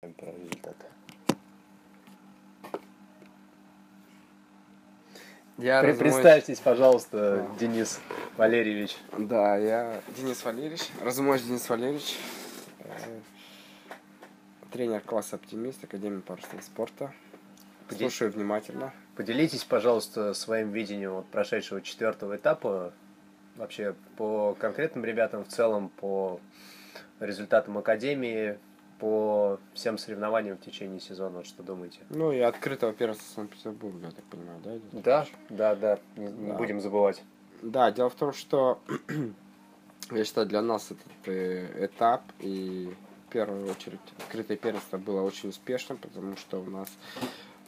про результаты. Я При- Представьтесь, пожалуйста, Да. Денис Валерьевич. Да, я Денис Валерьевич, Разумович Денис Валерьевич, э, тренер класса «Оптимист» Академии парусного спорта. Поди- Слушаю внимательно. Поделитесь, пожалуйста, своим видением вот прошедшего четвертого этапа. Вообще по конкретным ребятам в целом, по результатам Академии, по всем соревнованиям в течение сезона. Вот что думаете? Ну и открытого первенства Санкт-Петербурга, я так понимаю, да? идет? Да, да, да, не, не Да. будем забывать. Да, дело в том, что я считаю, для нас этот э, этап и в первую очередь открытое первенство было очень успешным, потому что у нас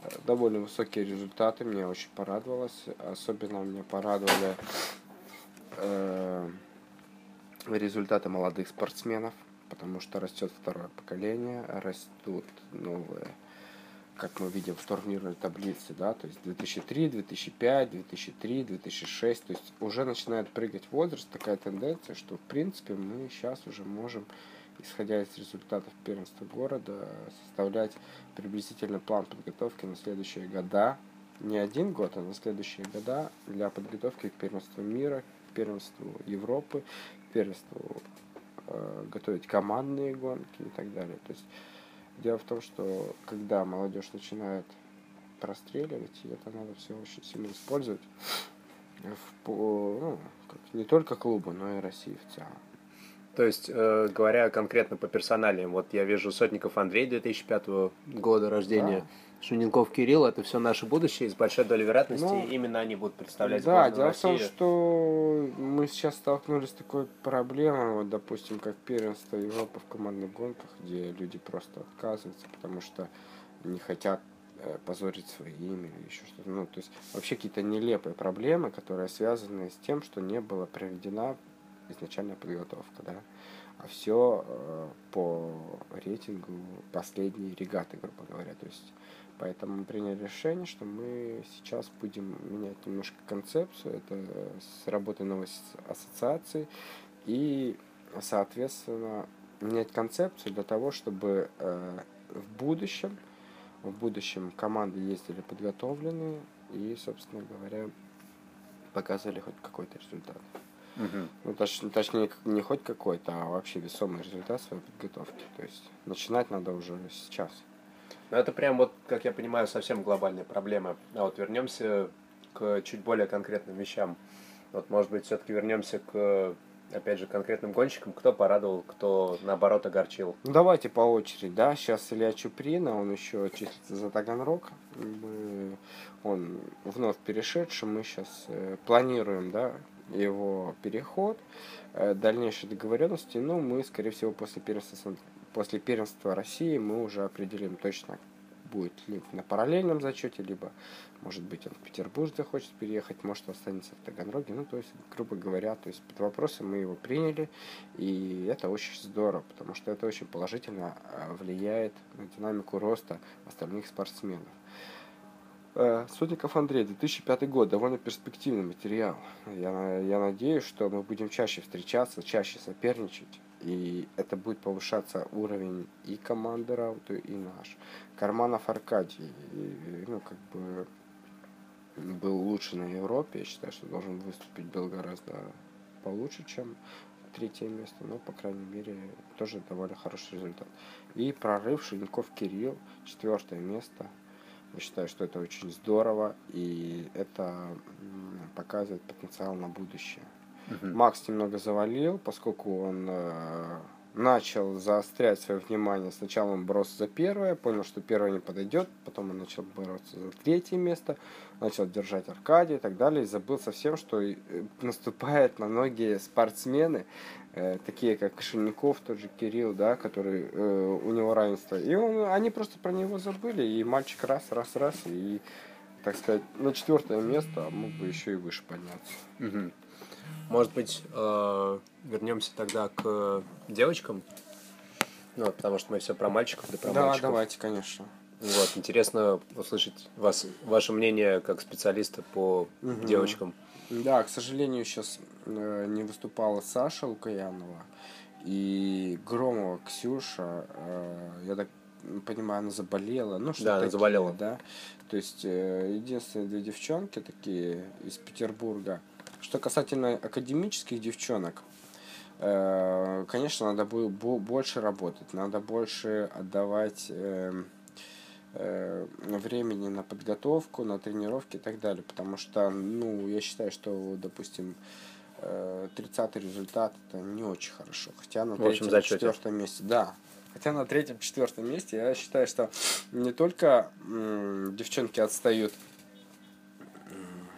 э, довольно высокие результаты, мне очень порадовалось. Особенно меня порадовали э, результаты молодых спортсменов, потому что растет второе поколение, растут новые как мы видим в турнирной таблице, да, то есть 2003, 2005, 2003, 2006, то есть уже начинает прыгать возраст, такая тенденция, что в принципе мы сейчас уже можем, исходя из результатов первенства города, составлять приблизительный план подготовки на следующие года, не один год, а на следующие года для подготовки к первенству мира, к первенству Европы, к первенству готовить командные гонки и так далее. То есть Дело в том, что когда молодежь начинает простреливать, и это надо все очень сильно использовать в, ну, как не только клубу, но и России в целом. То есть, э, говоря конкретно по персоналиям, вот я вижу Сотников Андрей 2005 года рождения, Шуненков Кирилл, это все наше будущее, и с большой долей вероятности Ну, именно они будут представлять да, дело в том, что мы сейчас столкнулись с такой проблемой, вот, допустим, как первенство Европы в командных гонках, где люди просто отказываются, потому что не хотят э, позорить свое имя или еще что-то. Ну, то есть вообще какие-то нелепые проблемы, которые связаны с тем, что не была проведена изначальная подготовка, да. А все по рейтингу последней регаты, грубо говоря. То есть Поэтому мы приняли решение, что мы сейчас будем менять немножко концепцию. Это с работой новой ас- ассоциации. И, соответственно, менять концепцию для того, чтобы э, в будущем, в будущем команды ездили подготовленные и, собственно говоря, показывали хоть какой-то результат. Мгм. Ну, точ- точнее, не хоть какой-то, а вообще весомый результат своей подготовки. То есть начинать надо уже сейчас. Ну, это прям вот, как я понимаю, совсем глобальная проблема. А вот вернемся к чуть более конкретным вещам. Вот, может быть, все-таки вернемся к, опять же, конкретным гонщикам. Кто порадовал, кто, наоборот, огорчил. Ну, давайте по очереди, да. Сейчас Илья Чуприна, он еще числится за Таганрог. Мы- Он вновь перешедший. Мы сейчас планируем, да, его переход, э, дальнейшие договоренности. Ну, мы, скорее всего, после первенства, после первенства России мы уже определим точно, будет ли на параллельном зачете, либо, может быть, он в Петербург захочет переехать, может, останется в Таганроге. Ну, то есть, грубо говоря, то есть под вопросом мы его приняли, и это очень здорово, потому что это очень положительно э, влияет на динамику роста остальных спортсменов. Э, Сотников Андрей, 2005 год, довольно перспективный материал. Я, я надеюсь, что мы будем чаще встречаться, чаще соперничать, и это будет повышаться уровень и команды Рауту, и наш. Карманов Аркадий, ну, как бы был лучше на Европе, я считаю, что должен выступить был гораздо получше, чем третье место, но, по крайней мере, тоже довольно хороший результат. И прорыв Шеньков Кирилл, четвертое место. Я считаю, что это очень здорово, и это показывает потенциал на будущее. Мгм. Макс немного завалил, поскольку он э, начал заострять свое внимание. Сначала он боролся за первое, понял, что первое не подойдет, потом он начал бороться за третье место, начал держать Аркадий и так далее, и забыл совсем, что э, наступают на многие спортсмены, э, такие как Шинников, тот же Кирилл, да, который э, у него равенство. И он, они просто про него забыли, и мальчик раз, раз, раз, и, так сказать, на четвертое место а мог бы еще и выше подняться. Мгм. Может быть, э, вернемся тогда к девочкам? Ну, потому что мы все про мальчиков, да про да, мальчиков. давайте, конечно. Вот, интересно услышать вас, ваше мнение как специалиста по Мгм. девочкам. Да, к сожалению, сейчас не выступала Саша Лукаянова и Громова Ксюша. э, я так понимаю, она заболела. Ну, что Да, она такие, заболела. Да. То есть, э, единственные две девчонки такие из Петербурга. Что касательно академических девчонок, э, конечно, надо было бо- больше работать, надо больше отдавать э, э, времени на подготовку, на тренировки и так далее. Потому что, ну, я считаю, что, допустим, э, 30 результат это не очень хорошо. Хотя на В общем третьем, зачете. четвертом месте, да. Хотя на третьем, четвертом месте я считаю, что не только девчонки отстают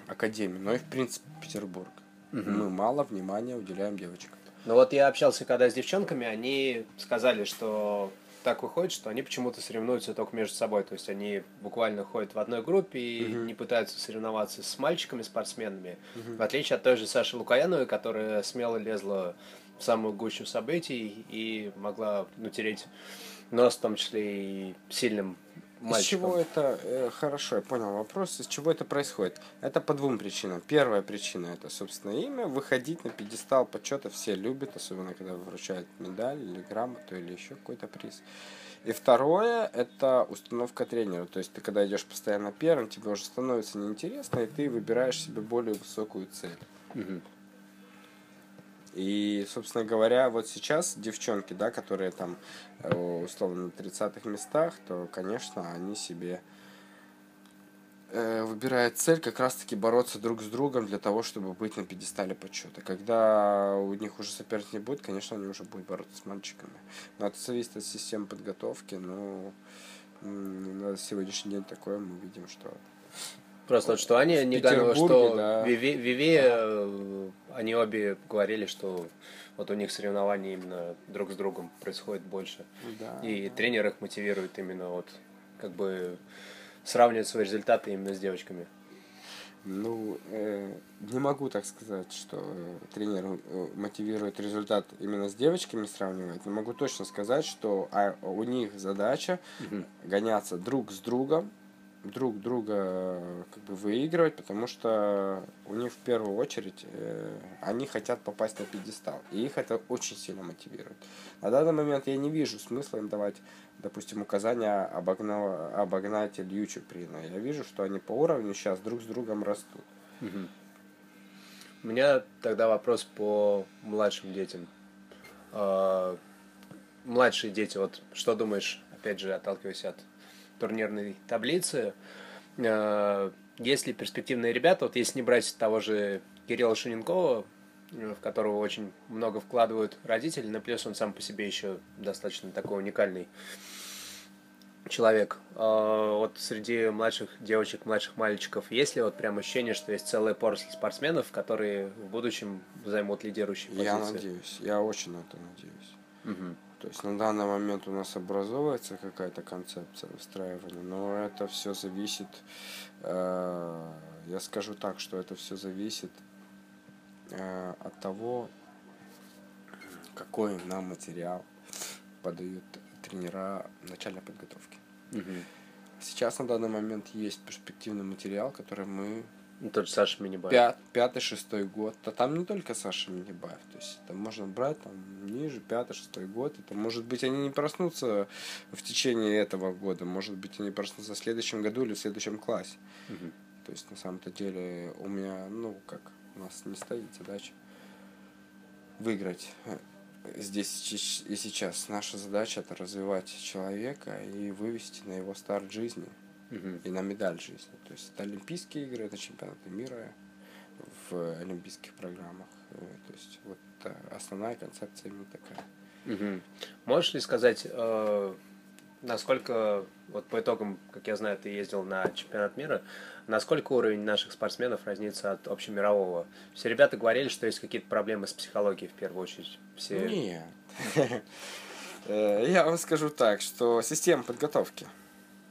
академии, но и в принципе Петербург. Мы мало внимания уделяем девочкам. Ну вот я общался когда с девчонками, они сказали, что так выходит, что они почему-то соревнуются только между собой. То есть они буквально ходят в одной группе и Мгм. не пытаются соревноваться с мальчиками, спортсменами. В отличие от той же Саши Лукаяновой, которая смело лезла в самую гущу событий и могла натереть нос, в том числе и сильным Из мальчикам. чего это, э, хорошо, я понял вопрос, из чего это происходит? Это по двум причинам. Первая причина это, собственно, имя. Выходить на пьедестал почета все любят, особенно когда вручают медаль или грамоту или еще какой-то приз. И второе, это установка тренера. То есть ты когда идешь постоянно первым, тебе уже становится неинтересно, и ты выбираешь себе более высокую цель. Мгм. И, собственно говоря, вот сейчас девчонки, да, которые там э, условно на 30-х местах, то, конечно, они себе э, выбирают цель как раз-таки бороться друг с другом для того, чтобы быть на пьедестале почета. Когда у них уже соперник не будет, конечно, они уже будут бороться с мальчиками. Но это зависит от системы подготовки, но на сегодняшний день такое мы видим, что Просто вот что Аня Петербурге, что да. Виви, Виви, э, они обе говорили, что вот у них соревнования именно друг с другом происходит больше. да, И тренер их мотивирует именно вот как бы сравнивать свои результаты именно с девочками. Ну, э, не могу так сказать, что э, тренер э, мотивирует результат именно с девочками сравнивать, но могу точно сказать, что а, у них задача гоняться друг с другом, друг друга э, как бы выигрывать, потому что у них в первую очередь э, они хотят попасть на пьедестал, и их это очень сильно мотивирует. На данный момент я не вижу смысла им давать, допустим, указания обогна- обогнать Илью Чуприна. Я вижу, что они по уровню сейчас друг с другом растут. У меня тогда вопрос по младшим детям. А, Младшие дети, вот что думаешь, опять же, отталкиваясь от турнирной таблицы, а, есть ли перспективные ребята, вот если не брать того же Кирилла Шуненкова, э, в которого очень много вкладывают родители, но плюс он сам по себе еще достаточно такой уникальный человек. А, Вот среди младших девочек, младших мальчиков, есть ли вот прям ощущение, что есть целая поросль спортсменов, которые в будущем займут лидирующие позиции? Я надеюсь, я очень на это надеюсь. Мгм. То есть на данный момент у нас образовывается какая-то концепция выстраивания, но это все зависит, э, я скажу так, что это все зависит э, от того, какой нам материал подают тренера начальной подготовки. Мгм. Сейчас на данный момент есть перспективный материал, который мы Ну, Тот же Саша Минибай. Пят, пятый, шестой год. А там не только Саша Минибаев. То есть там можно брать там ниже, пятый, шестой год. Это может быть они не проснутся в течение этого года. Может быть они проснутся в следующем году или в следующем классе. Мгм. То есть на самом-то деле у меня, ну как, у нас не стоит задача выиграть э, здесь и сейчас. Наша задача это развивать человека и вывести на его старт жизни И на медаль жизни. То есть это Олимпийские игры, это чемпионаты мира в олимпийских программах. Э, То есть вот э, основная концепция именно такая. Мгм. Можешь ли сказать, э, насколько, вот по итогам, как я знаю, ты ездил на чемпионат мира, насколько уровень наших спортсменов разнится от общемирового? Все ребята говорили, что есть какие-то проблемы с психологией в первую очередь. Все... Нет. Я вам скажу так, что система подготовки.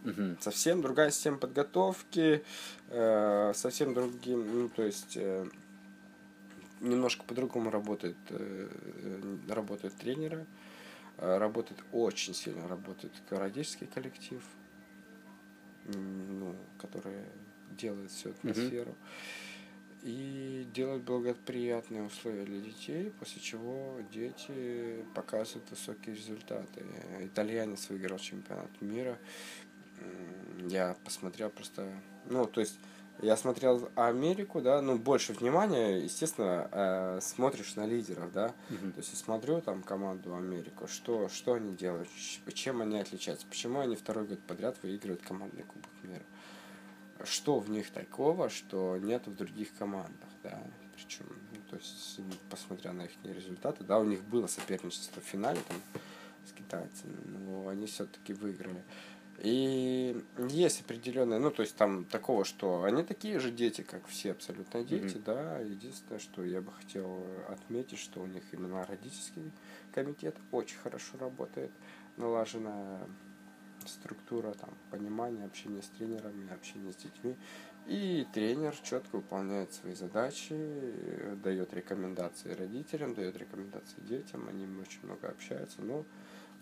Мгм. Совсем другая система подготовки, э, совсем другим, ну, то есть э, немножко по-другому работает, э, э, работают тренеры, э, работает очень сильно работает родительский коллектив, ну, который делает всю атмосферу. и делать благоприятные условия для детей, после чего дети показывают высокие результаты. Итальянец выиграл чемпионат мира. Я посмотрел просто, ну, то есть я смотрел Америку, да, ну, больше внимания, естественно, э, смотришь на лидеров, да, Мгм. то есть я смотрю там команду Америку, что, что они делают, чем они отличаются, почему они второй год подряд выигрывают командный Кубок мира, что в них такого, что нет в других командах, да, причем, ну, то есть, посмотря на их результаты, да, у них было соперничество в финале там с китайцами, но они все-таки выиграли. И есть определенные, ну, то есть там такого, что они такие же дети, как все абсолютно дети, Мгм. да. Единственное, что я бы хотел отметить, что у них именно родительский комитет очень хорошо работает, налаженная структура, там, понимание, общение с тренерами, общение с детьми. И тренер четко выполняет свои задачи, дает рекомендации родителям, дает рекомендации детям, они очень много общаются, но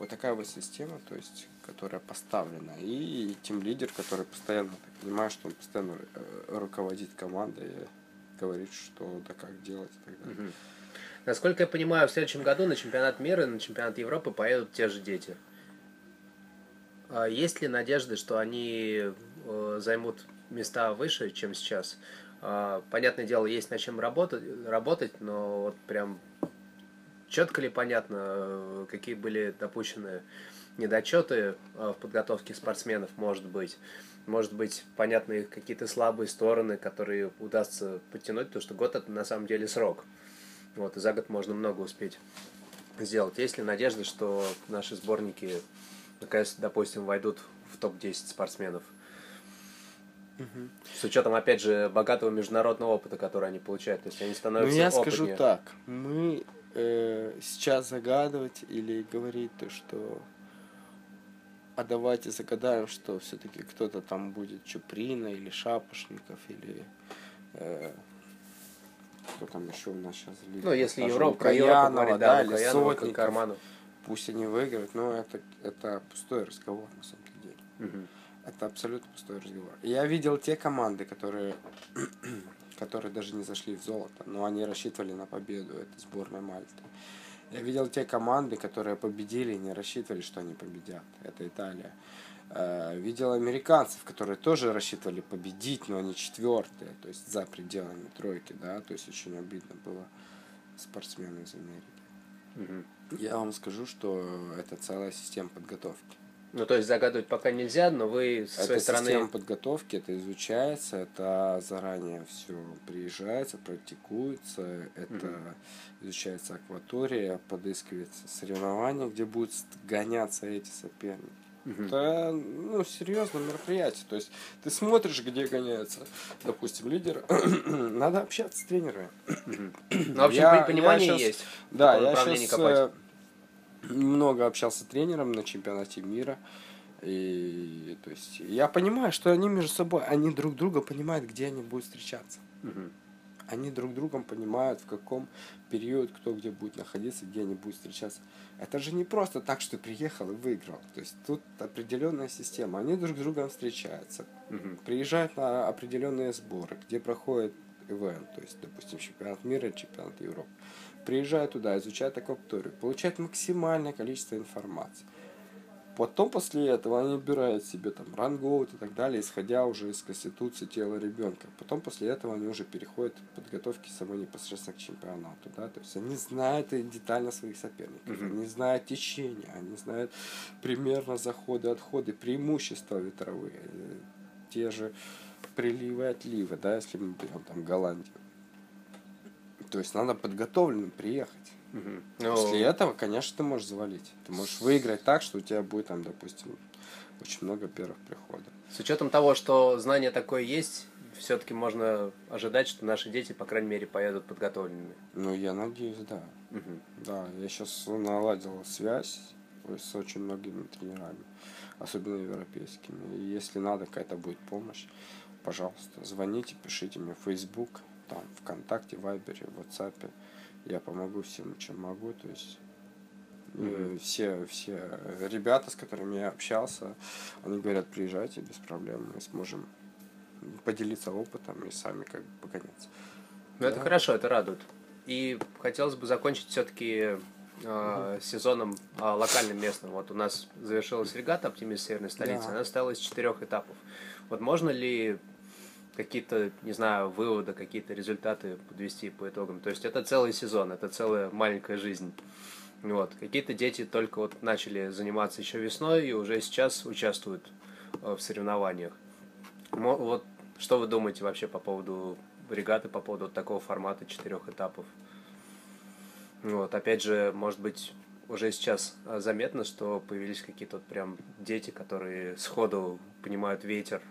вот такая вот система, то есть, которая поставлена. И тем лидер, который постоянно, так понимаю, что он постоянно э, руководит командой, говорит, что да как делать и так далее. Мгм. Насколько я понимаю, в следующем году на чемпионат мира и на чемпионат Европы поедут те же дети. А Есть ли надежды, что они э, займут места выше, чем сейчас? А, Понятное дело, есть над чем работать, работать, но вот прям четко ли понятно, э, какие были допущены недочеты э, в подготовке спортсменов, может быть? Может быть, понятны их какие-то слабые стороны, которые удастся подтянуть, потому что год это на самом деле срок. Вот, и за год можно много успеть сделать. Есть ли надежда, что наши сборники наконец, допустим, войдут в топ-10 спортсменов? С учетом, опять же, богатого международного опыта, который они получают. То есть они Ну, становятся я опытнее. скажу так, мы э, сейчас загадывать или говорить то, что а давайте загадаем, что все-таки кто-то там будет Чуприна или Шапошников или э, кто там еще у нас сейчас Ну, если Европа, про Европу говорить, да, да, Сотников, Карманов. пусть они выиграют, но это, это пустой разговор на самом деле. Мгм. Это абсолютно пустой разговор. Я видел те команды, которые, которые даже не зашли в золото, но они рассчитывали на победу. Это сборная Мальты. Я видел те команды, которые победили и не рассчитывали, что они победят. Это Италия. Э, Видел американцев, которые тоже рассчитывали победить, но они четвертые, то есть за пределами тройки, да, то есть очень обидно было спортсмены из Америки. Мгм. Я вам скажу, что это целая система подготовки. Ну, то есть загадывать пока нельзя, но вы со своей это стороны... система подготовки, это изучается, это заранее все приезжается, практикуется, это изучается акватория, подыскивается соревнования, где будут гоняться эти соперники. Мгм. Это, ну, серьезное мероприятие. То есть ты смотришь, где гоняется, допустим, лидер. Надо общаться с тренерами. Ну, в общем, Я- понимание я щас- есть. Да, я сейчас копать. Много общался с тренером на чемпионате мира. И то есть я понимаю, что они между собой, они друг друга понимают, где они будут встречаться. Мгм. Они друг другом понимают, в каком период кто где будет находиться, где они будут встречаться. Это же не просто так, что приехал и выиграл. То есть тут определенная система. Они друг с другом встречаются, Мгм. приезжают на определенные сборы, где проходит ивент, то есть, допустим, чемпионат мира, чемпионат Европы. Приезжают туда, изучают акваторию, получают максимальное количество информации. Потом после этого они выбирают себе там рангоут и так далее, исходя уже из конституции тела ребенка. Потом после этого они уже переходят к подготовке самой непосредственно к чемпионату. Да? То есть они знают детально своих соперников, Мгм. они знают течение, они знают примерно заходы, отходы, преимущества ветровые, э, те же приливы отливы, да, если мы берем там Голландию. То есть надо подготовленным приехать. Мгм. Ну, После этого, конечно, ты можешь завалить. Ты можешь выиграть так, что у тебя будет там, допустим, очень много первых приходов. С учетом того, что знание такое есть, все-таки можно ожидать, что наши дети, по крайней мере, поедут подготовленными. Ну, я надеюсь, да. Мгм. Да, я сейчас наладил связь с очень многими тренерами, особенно европейскими. И если надо, какая-то будет помощь, пожалуйста, звоните, пишите мне в Facebook, там, ВКонтакте, Вайбере, WhatsApp. Я помогу всем, чем могу. То есть Мгм. все, все ребята, с которыми я общался, они говорят, приезжайте без проблем, мы сможем поделиться опытом и сами как бы погоняться. Ну, это хорошо, это радует. И хотелось бы закончить все-таки э, сезоном э, локальным местным. Вот у нас завершилась регата «Оптимист Северной столицы». Да. Она состояла из четырех этапов. Вот можно ли какие-то, не знаю, выводы, какие-то результаты подвести по итогам? То есть это целый сезон, это целая маленькая жизнь. Вот. Какие-то дети только вот начали заниматься еще весной и уже сейчас участвуют э, в соревнованиях. Вот что вы думаете вообще по поводу регаты, по поводу вот такого формата четырех этапов? Вот, опять же, может быть, уже сейчас а, заметно, что появились какие-то вот прям дети, которые сходу понимают ветер,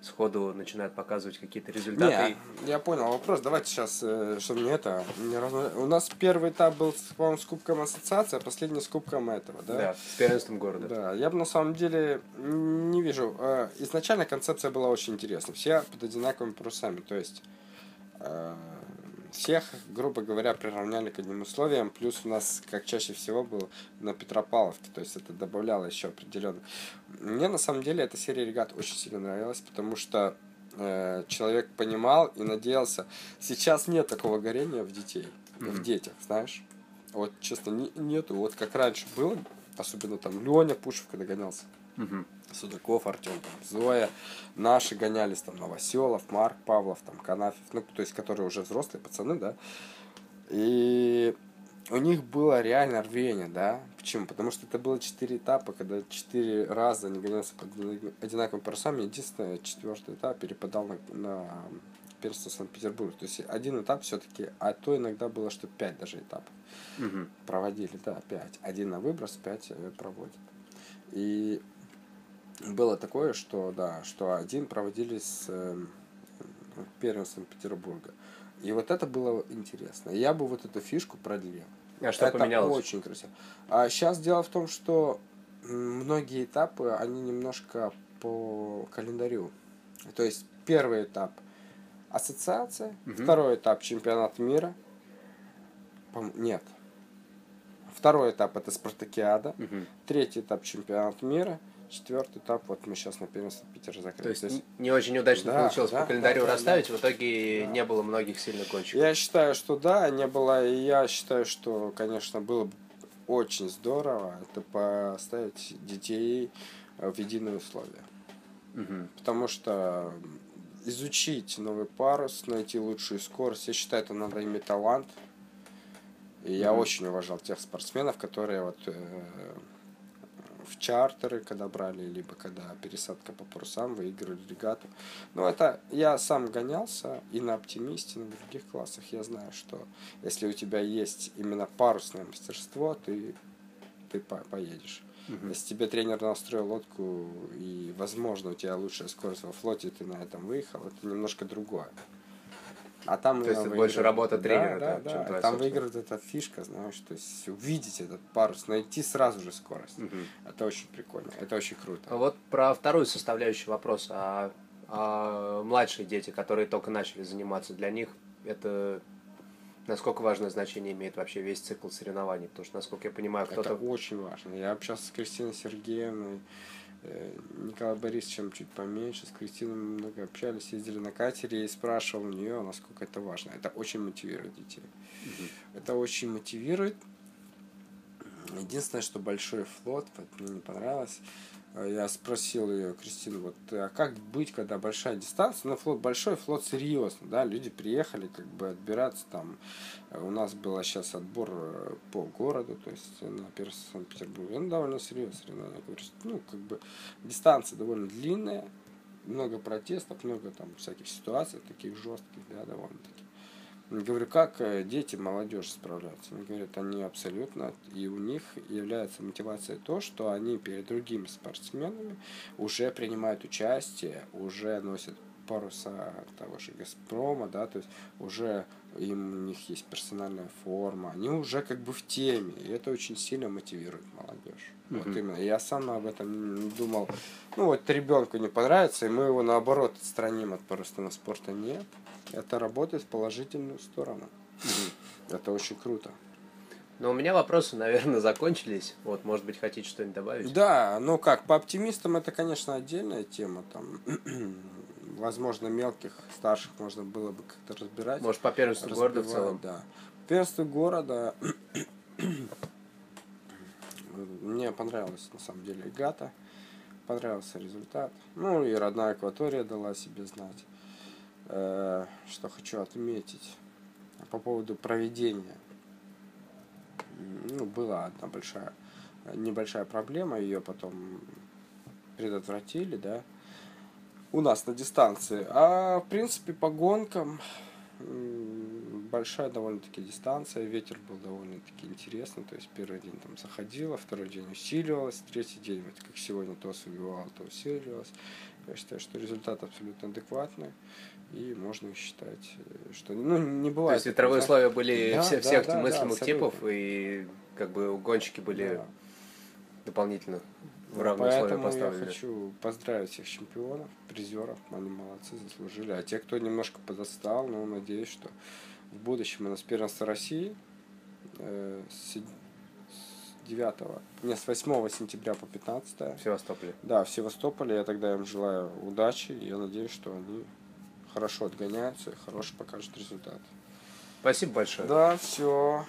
сходу начинают показывать какие-то результаты. Не, я понял вопрос. Давайте сейчас, э, чтобы не это... Не разно- У нас первый этап был, с, по-моему, с Кубком Ассоциации, а последний с Кубком этого, да? Да, с первенством города. Да, я бы на самом деле не вижу. э, Изначально концепция была очень интересна. Все под одинаковыми парусами. То есть э, всех, грубо говоря, приравняли к одним условиям. Плюс у нас, как чаще всего, был на Петропавловке. То есть это добавляло еще определенно. Мне на самом деле эта серия регат очень сильно нравилась, потому что э, человек понимал и надеялся. Сейчас нет такого горения в детей, в Мгм. детях, знаешь. Вот, честно, не- нету. Вот как раньше было, особенно там Леня Пушев, когда гонялся. Мгм. Судаков, Артем, там, Зоя, наши гонялись, там, Новоселов, Марк Павлов, там, Канафьев, ну, то есть, которые уже взрослые пацаны, да, и у них было реально рвение, да, почему? Потому что это было четыре этапа, когда четыре раза они гонялся под одинаковыми парусами, единственное, четвертый этап перепадал на, на первенство Санкт-Петербурга, то есть, один этап все-таки, а то иногда было, что пять даже этапов Мгм. проводили, да, пять. Один на выброс, пять э, проводят. И было такое, что, да, что один проводили с э, первенством Петербурга. И вот это было интересно. Я бы вот эту фишку продлил. А что это поменялось? очень красиво. А сейчас дело в том, что многие этапы, они немножко по календарю. То есть первый этап ассоциация, Мгм. второй этап чемпионат мира. Пом- Нет. Второй этап это спартакиада, Мгм. третий этап чемпионат мира, четвертый этап вот мы сейчас на первенство Питера закрыли. То есть То есть не очень удачно Да, получилось да, по календарю да, расставить, да. в итоге Да. не было многих сильных гонщиков. Я считаю, что да, не было. И я считаю, что, конечно, было бы очень здорово это поставить детей э, в единые условия. Мгм. Потому что изучить новый парус, найти лучшую скорость, я считаю, это надо иметь талант. И я Мгм. очень уважал тех спортсменов, которые вот э, в чартеры, когда брали, либо когда пересадка по парусам, выигрывали регату. Но это я сам гонялся и на оптимисте, и на других классах. Я знаю, что если у тебя есть именно парусное мастерство, ты, ты по- поедешь. Мгм. Если тебе тренер настроил лодку и, возможно, у тебя лучшая скорость во флоте, ты на этом выехал, это немножко другое. А там То есть это больше работа тренера, да, да, да, чем да. твоя Там выигрывает эта фишка, знаешь, то есть увидеть этот парус, найти сразу же скорость. Мгм. Это очень прикольно, это очень круто. А Вот про вторую составляющую вопроса. А, а младшие дети, которые только начали заниматься, для них это насколько важное значение имеет вообще весь цикл соревнований? Потому что, насколько я понимаю, Это кто-то... очень важно. Я общался с Кристиной Сергеевной, э, Николаем Борисовичем чуть поменьше, с Кристиной мы много общались, ездили на катере и спрашивал у нее, насколько это важно. Это очень мотивирует детей. Мгм. Это очень мотивирует. Единственное, что большой флот, вот мне не понравилось. Э, Я спросил ее, Кристину, вот а как быть, когда большая дистанция? Ну, флот большой, флот серьезный, да, люди приехали как бы отбираться там. Э, У нас был сейчас отбор э, по городу, то есть на первенство Санкт-Петербурга. Ну, довольно серьезно. Говорю, что, Ну, как бы дистанция довольно длинная, много протестов, много там всяких ситуаций таких жестких, да, довольно-таки. Говорю, как э, дети, молодежь справляются? Они говорят, они абсолютно, и у них является мотивацией то, что они перед другими спортсменами уже принимают участие, уже носят паруса того же Газпрома, да, то есть уже им, у них есть персональная форма, они уже как бы в теме, и это очень сильно мотивирует молодежь. Вот Мгм. именно. Я сам об этом думал, ну вот ребенку не понравится, и мы его наоборот отстраним от парусного спорта. Нет, это работает в положительную сторону. Это очень круто. Но у меня вопросы, наверное, закончились. Вот, может быть, хотите что-нибудь добавить? Да, ну как, по оптимистам это, конечно, отдельная тема. Там возможно, мелких, старших можно было бы как-то разбирать. Может, по первенству города в целом? Да. Первенство города мне понравилась на самом деле Гата. Понравился результат. Ну и родная акватория дала себе знать. Э, что хочу отметить по поводу проведения. Ну, была одна большая, небольшая проблема, ее потом предотвратили, да, у нас на дистанции. А в принципе по гонкам большая довольно-таки дистанция, ветер был довольно-таки интересный, то есть первый день там заходило, второй день усиливалось, третий день, вот как сегодня то убивал, то усиливалось. Я считаю, что результат абсолютно адекватный, и можно считать, что ну, не бывает. То есть ветровые условия были да, все, да, всех да, мыслимых да, типов, и как бы гонщики были да. дополнительно в равные Поэтому условия я хочу поздравить всех чемпионов, призеров, они молодцы, заслужили. А те, кто немножко подостал, ну, надеюсь, что в будущем у нас первенство России э, 9, не, с 8 сентября по 15. В Севастополе. Да, в Севастополе. Я тогда им желаю удачи. И я надеюсь, что они хорошо отгоняются и хороший покажут результат. Спасибо большое. Да, все.